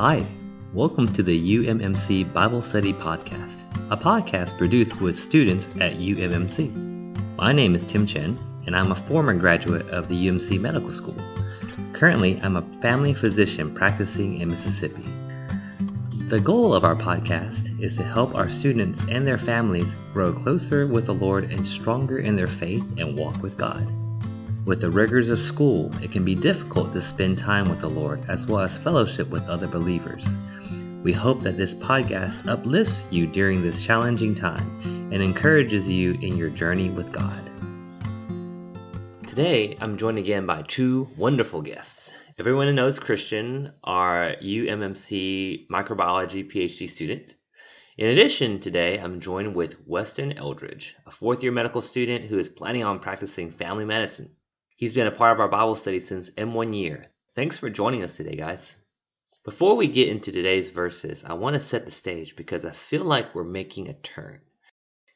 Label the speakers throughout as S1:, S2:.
S1: Hi, welcome to the UMMC Bible Study Podcast, a podcast produced with students at UMMC. My name is Tim Chen, and I'm a former graduate of the UMC Medical School. Currently, I'm a family physician practicing in Mississippi. The goal of our podcast is to help our students and their families grow closer with the Lord and stronger in their faith and walk with God. With the rigors of school, it can be difficult to spend time with the Lord as well as fellowship with other believers. We hope that this podcast uplifts you during this challenging time and encourages you in your journey with God. Today, I'm joined again by two wonderful guests. Everyone who knows Christian, our UMMC microbiology PhD student. In addition, today I'm joined with Weston Eldridge, a fourth year medical student who is planning on practicing family medicine. He's been a part of our Bible study since M1 year. Thanks for joining us today, guys. Before we get into today's verses, I want to set the stage because I feel like we're making a turn.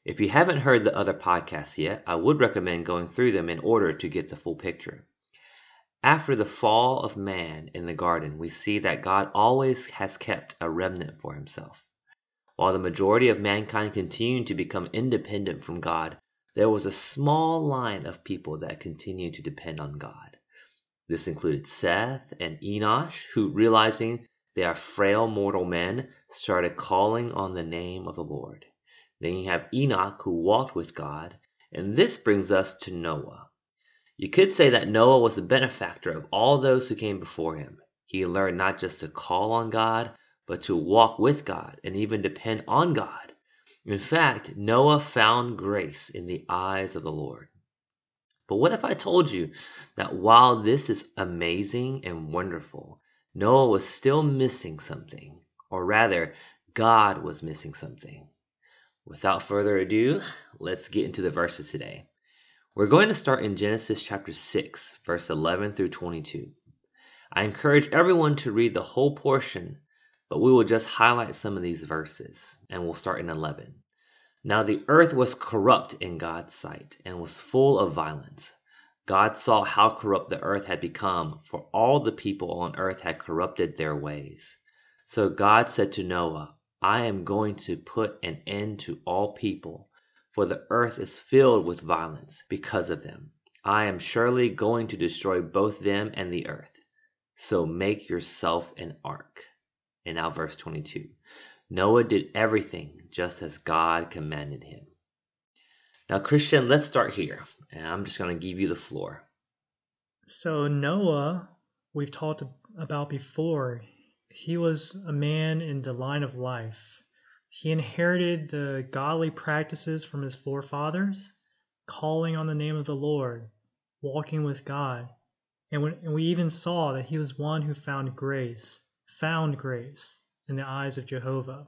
S1: If you haven't heard the other podcasts yet, I would recommend going through them in order to get the full picture. After the fall of man in the garden, we see that God always has kept a remnant for himself. While the majority of mankind continued to become independent from God, there was a small line of people that continued to depend on God. This included Seth and Enosh, who, realizing they are frail mortal men, started calling on the name of the Lord. Then you have Enoch, who walked with God, and this brings us to Noah. You could say that Noah was the benefactor of all those who came before him. He learned not just to call on God, but to walk with God and even depend on God. In fact, Noah found grace in the eyes of the Lord. But what if I told you that while this is amazing and wonderful, Noah was still missing something, or rather, God was missing something? Without further ado, let's get into the verses today. We're going to start in Genesis chapter 6, verse 11 through 22. I encourage everyone to read the whole portion but we will just highlight some of these verses, and we'll start in 11. Now the earth was corrupt in God's sight, and was full of violence. God saw how corrupt the earth had become, for all the people on earth had corrupted their ways. So God said to Noah, I am going to put an end to all people, for the earth is filled with violence because of them. I am surely going to destroy both them and the earth. So make yourself an ark. And now, verse 22 Noah did everything just as God commanded him. Now, Christian, let's start here. And I'm just going to give you the floor.
S2: So, Noah, we've talked about before, he was a man in the line of life. He inherited the godly practices from his forefathers, calling on the name of the Lord, walking with God. And, and we even saw that he was one who found grace found grace in the eyes of Jehovah.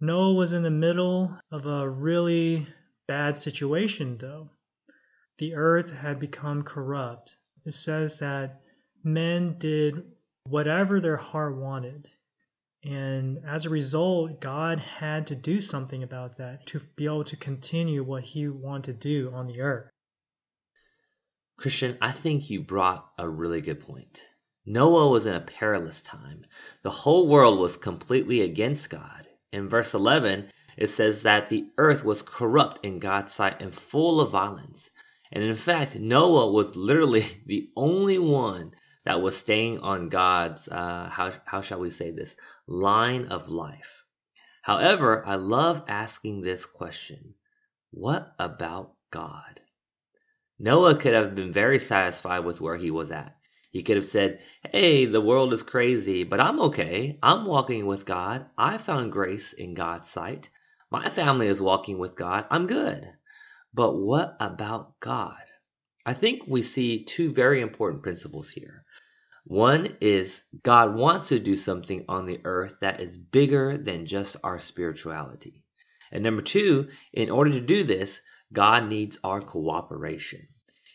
S2: Noah was in the middle of a really bad situation, though. The earth had become corrupt. It says that men did whatever their heart wanted. And as a result, God had to do something about that to be able to continue what He wanted to do on the earth.
S1: Christian, I think you brought a really good point. Noah was in a perilous time. The whole world was completely against God. In verse 11, it says that the earth was corrupt in God's sight and full of violence. And in fact, Noah was literally the only one that was staying on God's, uh, how, how shall we say this, line of life. However, I love asking this question What about God? Noah could have been very satisfied with where he was at. He could have said, Hey, the world is crazy, but I'm okay. I'm walking with God. I found grace in God's sight. My family is walking with God. I'm good. But what about God? I think we see two very important principles here. One is God wants to do something on the earth that is bigger than just our spirituality. And number two, in order to do this, God needs our cooperation.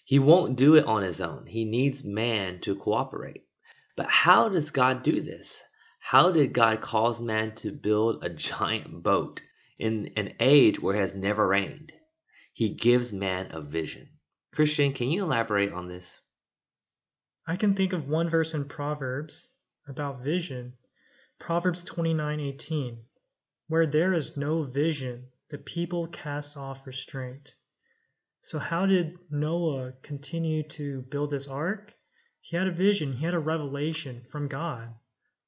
S1: He won't do it on his own. He needs man to cooperate. But how does God do this? How did God cause man to build a giant boat in an age where it has never rained? He gives man a vision. Christian, can you elaborate on this?
S2: I can think of one verse in Proverbs about vision. Proverbs 29:18 Where there is no vision, the people cast off restraint. So how did Noah continue to build this ark? He had a vision, he had a revelation from God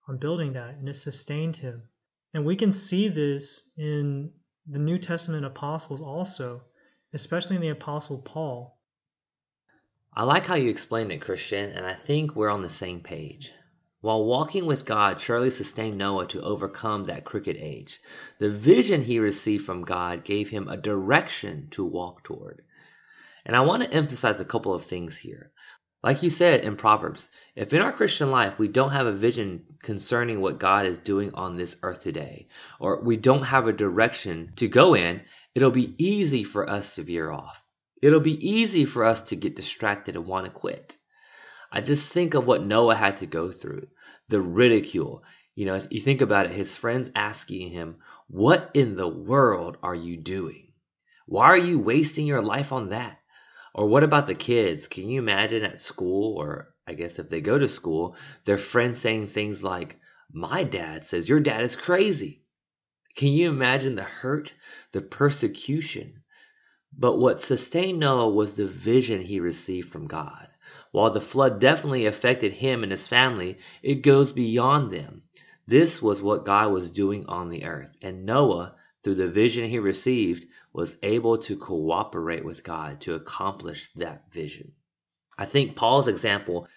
S2: on building that, and it sustained him. And we can see this in the New Testament apostles also, especially in the apostle Paul.
S1: I like how you explained it, Christian, and I think we're on the same page. While walking with God surely sustained Noah to overcome that crooked age, the vision he received from God gave him a direction to walk toward. And I want to emphasize a couple of things here. Like you said in Proverbs, if in our Christian life we don't have a vision concerning what God is doing on this earth today, or we don't have a direction to go in, it'll be easy for us to veer off. It'll be easy for us to get distracted and want to quit. I just think of what Noah had to go through the ridicule. You know, if you think about it, his friends asking him, What in the world are you doing? Why are you wasting your life on that? Or what about the kids? Can you imagine at school, or I guess if they go to school, their friends saying things like, My dad says your dad is crazy. Can you imagine the hurt, the persecution? But what sustained Noah was the vision he received from God. While the flood definitely affected him and his family, it goes beyond them. This was what God was doing on the earth, and Noah, through the vision he received, was able to cooperate with God to accomplish that vision. I think Paul's example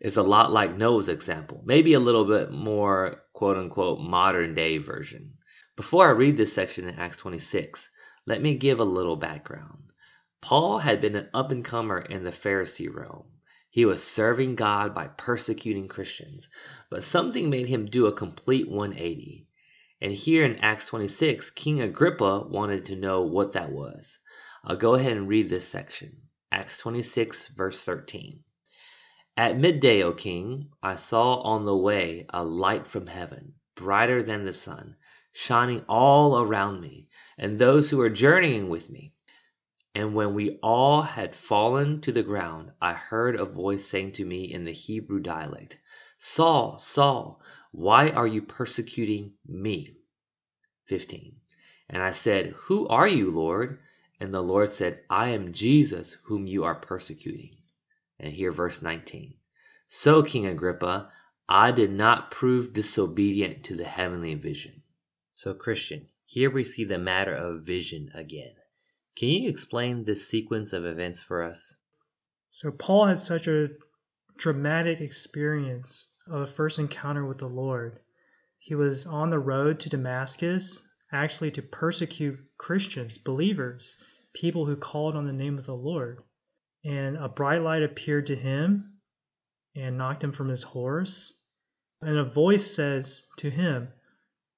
S1: is a lot like Noah's example, maybe a little bit more quote unquote modern day version. Before I read this section in Acts 26, let me give a little background. Paul had been an up and comer in the Pharisee realm. He was serving God by persecuting Christians, but something made him do a complete 180. And here in Acts 26, King Agrippa wanted to know what that was. I'll go ahead and read this section. Acts 26, verse 13. At midday, O king, I saw on the way a light from heaven, brighter than the sun, shining all around me, and those who were journeying with me. And when we all had fallen to the ground, I heard a voice saying to me in the Hebrew dialect, Saul, Saul, why are you persecuting me? 15. And I said, Who are you, Lord? And the Lord said, I am Jesus whom you are persecuting. And here, verse 19. So, King Agrippa, I did not prove disobedient to the heavenly vision. So, Christian, here we see the matter of vision again. Can you explain this sequence of events for us?
S2: So, Paul had such a dramatic experience of a first encounter with the Lord. He was on the road to Damascus, actually to persecute Christians, believers, people who called on the name of the Lord. And a bright light appeared to him and knocked him from his horse. And a voice says to him,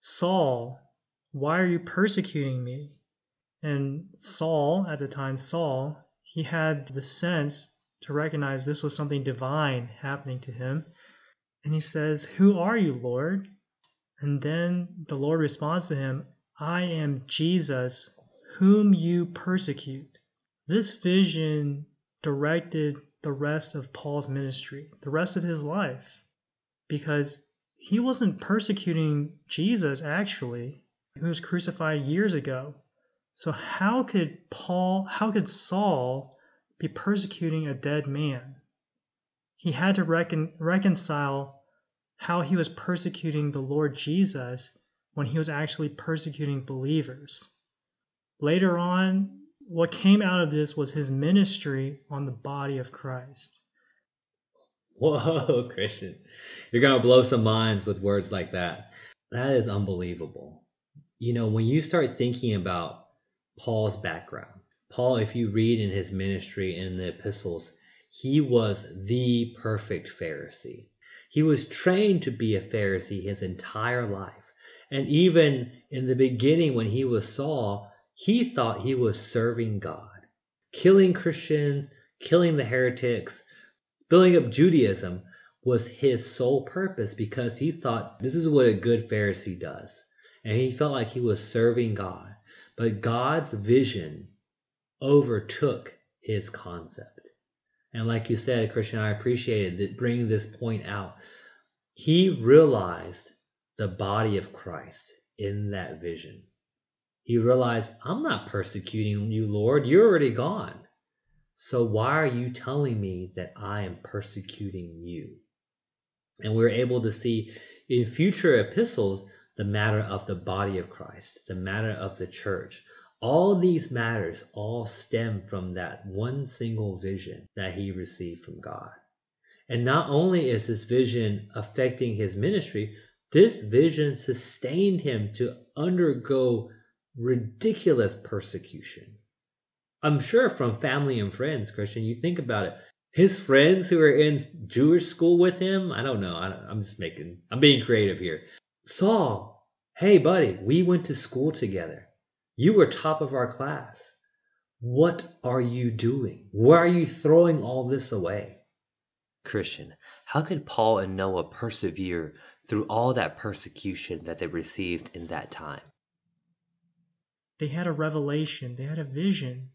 S2: Saul, why are you persecuting me? And Saul, at the time, Saul, he had the sense to recognize this was something divine happening to him. And he says, Who are you, Lord? And then the Lord responds to him, I am Jesus, whom you persecute. This vision directed the rest of Paul's ministry, the rest of his life, because he wasn't persecuting Jesus actually. He was crucified years ago. So how could Paul, how could Saul be persecuting a dead man? He had to recon, reconcile how he was persecuting the Lord Jesus when he was actually persecuting believers. Later on, what came out of this was his ministry on the body of Christ.
S1: Whoa, Christian. You're going to blow some minds with words like that. That is unbelievable. You know, when you start thinking about Paul's background, Paul, if you read in his ministry in the epistles, he was the perfect Pharisee. He was trained to be a Pharisee his entire life. And even in the beginning, when he was Saul, he thought he was serving God, killing Christians, killing the heretics, building up Judaism was his sole purpose because he thought this is what a good Pharisee does. And he felt like he was serving God. But God's vision overtook his concept. And like you said, Christian, I appreciated that bringing this point out. He realized
S3: the body of Christ in that vision. He realized, I'm not persecuting you, Lord. You're already gone. So why are you telling me that I am persecuting you? And we're able to see in future epistles the matter of the body of Christ, the matter of the church. All these matters all stem from that one single vision that he received from God. And not only is this vision affecting his ministry, this vision sustained him to undergo ridiculous persecution. I'm sure from family and friends, Christian, you think about it. His friends who are in Jewish school with him, I don't know. I am just making, I'm being creative here. Saul, hey, buddy, we went to school together. You were top of our class. What are you doing? Why are you throwing all this away?
S1: Christian, how could Paul and Noah persevere through all that persecution that they received in that time?
S2: They had a revelation, they had a vision,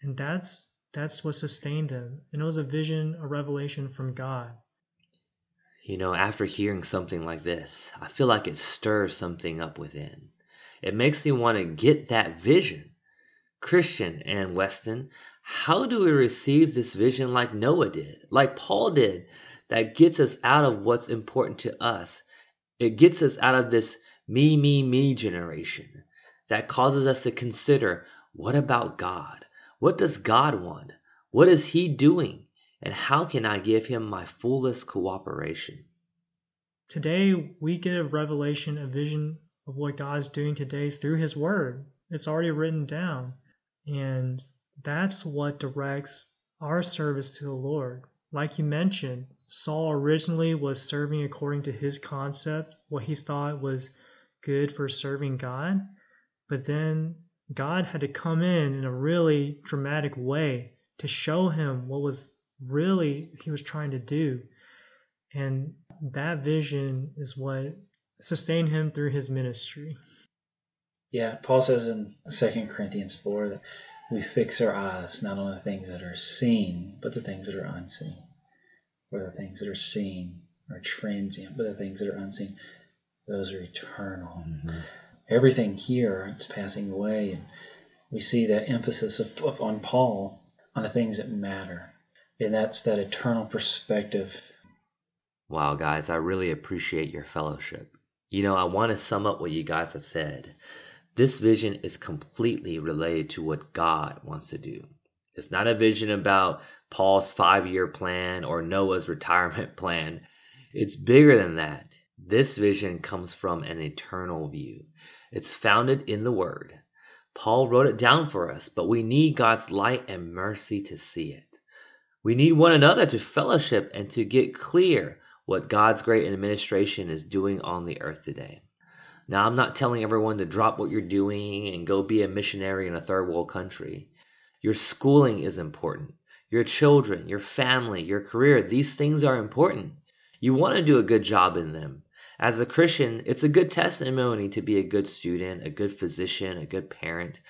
S2: and that's that's what sustained them. And it was a vision, a revelation from God.
S1: You know, after hearing something like this, I feel like it stirs something up within. It makes me want to get that vision. Christian and Weston, how do we receive this vision like Noah did, like Paul did, that gets us out of what's important to us? It gets us out of this me, me, me generation that causes us to consider what about God? What does God want? What is He doing? And how can I give Him my fullest cooperation?
S2: Today, we get a revelation, a vision of what God's doing today through His Word. It's already written down. And that's what directs our service to the Lord. Like you mentioned, Saul originally was serving according to his concept, what he thought was good for serving God. But then God had to come in in a really dramatic way to show him what was really he was trying to do. And that vision is what sustained him through his ministry.
S4: Yeah, Paul says in 2 Corinthians 4 that we fix our eyes not on the things that are seen, but the things that are unseen. Or the things that are seen are transient, but the things that are unseen, those are eternal. Mm-hmm everything here is passing away. And we see that emphasis of, of, on Paul on the things that matter. And that's that eternal perspective.
S1: Wow, guys, I really appreciate your fellowship. You know, I want to sum up what you guys have said. This vision is completely related to what God wants to do. It's not a vision about Paul's five year plan or Noah's retirement plan. It's bigger than that. This vision comes from an eternal view. It's founded in the Word. Paul wrote it down for us, but we need God's light and mercy to see it. We need one another to fellowship and to get clear what God's great administration is doing on the earth today. Now, I'm not telling everyone to drop what you're doing and go be a missionary in a third world country. Your schooling is important. Your children, your family, your career, these things are important. You want to do a good job in them. As a Christian, it's a good testimony to be a good student, a good physician, a good parent.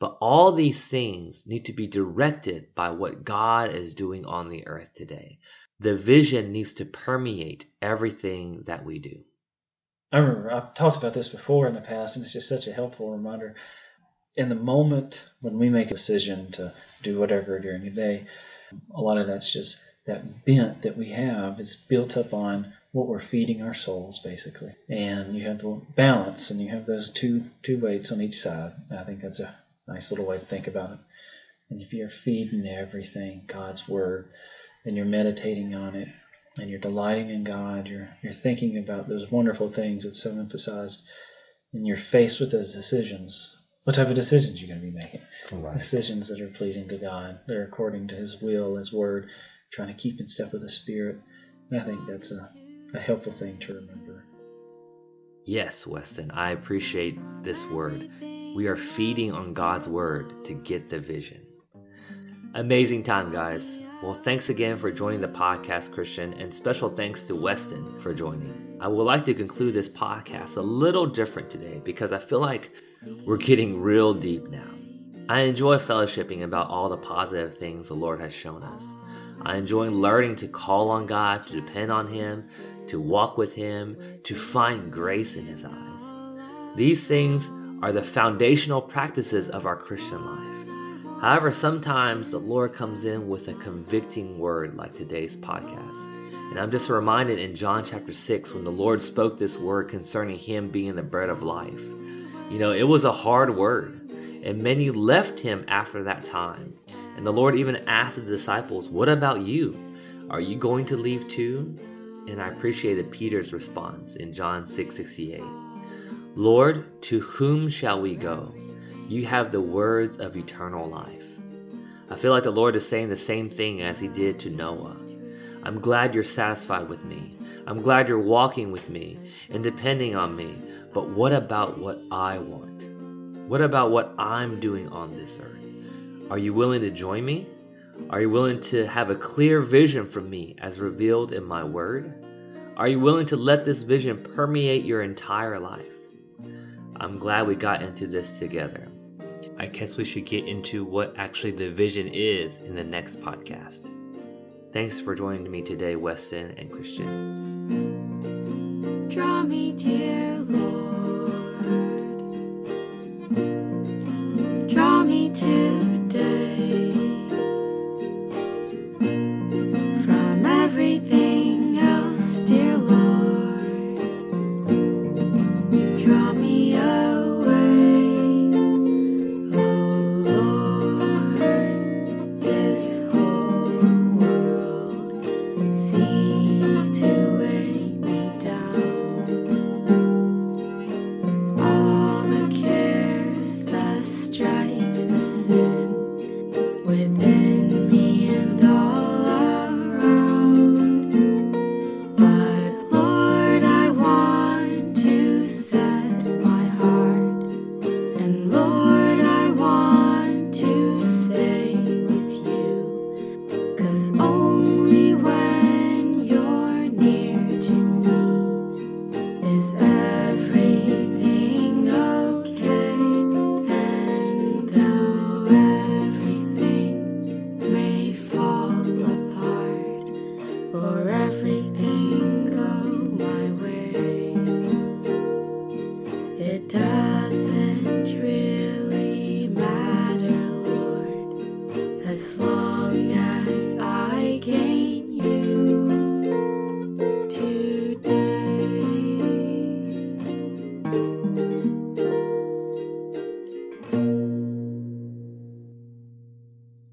S1: But all these things need to be directed by what God is doing on the earth today. The vision needs to permeate everything that we do.
S4: I remember I've talked about this before in the past, and it's just such a helpful reminder. In the moment when we make a decision to do whatever during the day, a lot of that's just that bent that we have is built up on what we're feeding our souls basically and you have the balance and you have those two two weights on each side i think that's a nice little way to think about it and if you're feeding everything god's word and you're meditating on it and you're delighting in god you're you're thinking about those wonderful things that's so emphasized and you're faced with those decisions what type of decisions you're going to be making right. decisions that are pleasing to god that are according to his will his word trying to keep in step with the spirit and i think that's a a helpful thing to remember.
S1: Yes, Weston, I appreciate this word. We are feeding on God's word to get the vision. Amazing time, guys. Well, thanks again for joining the podcast, Christian, and special thanks to Weston for joining. I would like to conclude this podcast a little different today because I feel like we're getting real deep now. I enjoy fellowshipping about all the positive things the Lord has shown us. I enjoy learning to call on God, to depend on Him, to walk with Him, to find grace in His eyes. These things are the foundational practices of our Christian life. However, sometimes the Lord comes in with a convicting word like today's podcast. And I'm just reminded in John chapter 6 when the Lord spoke this word concerning Him being the bread of life. You know, it was a hard word, and many left Him after that time. And the Lord even asked the disciples, What about you? Are you going to leave too? And I appreciated Peter's response in John 6 68. Lord, to whom shall we go? You have the words of eternal life. I feel like the Lord is saying the same thing as He did to Noah. I'm glad you're satisfied with me. I'm glad you're walking with me and depending on me. But what about what I want? What about what I'm doing on this earth? Are you willing to join me? Are you willing to have a clear vision from me as revealed in my word? Are you willing to let this vision permeate your entire life? I'm glad we got into this together. I guess we should get into what actually the vision is in the next podcast. Thanks for joining me today, Weston and Christian.
S5: Draw me, dear Lord.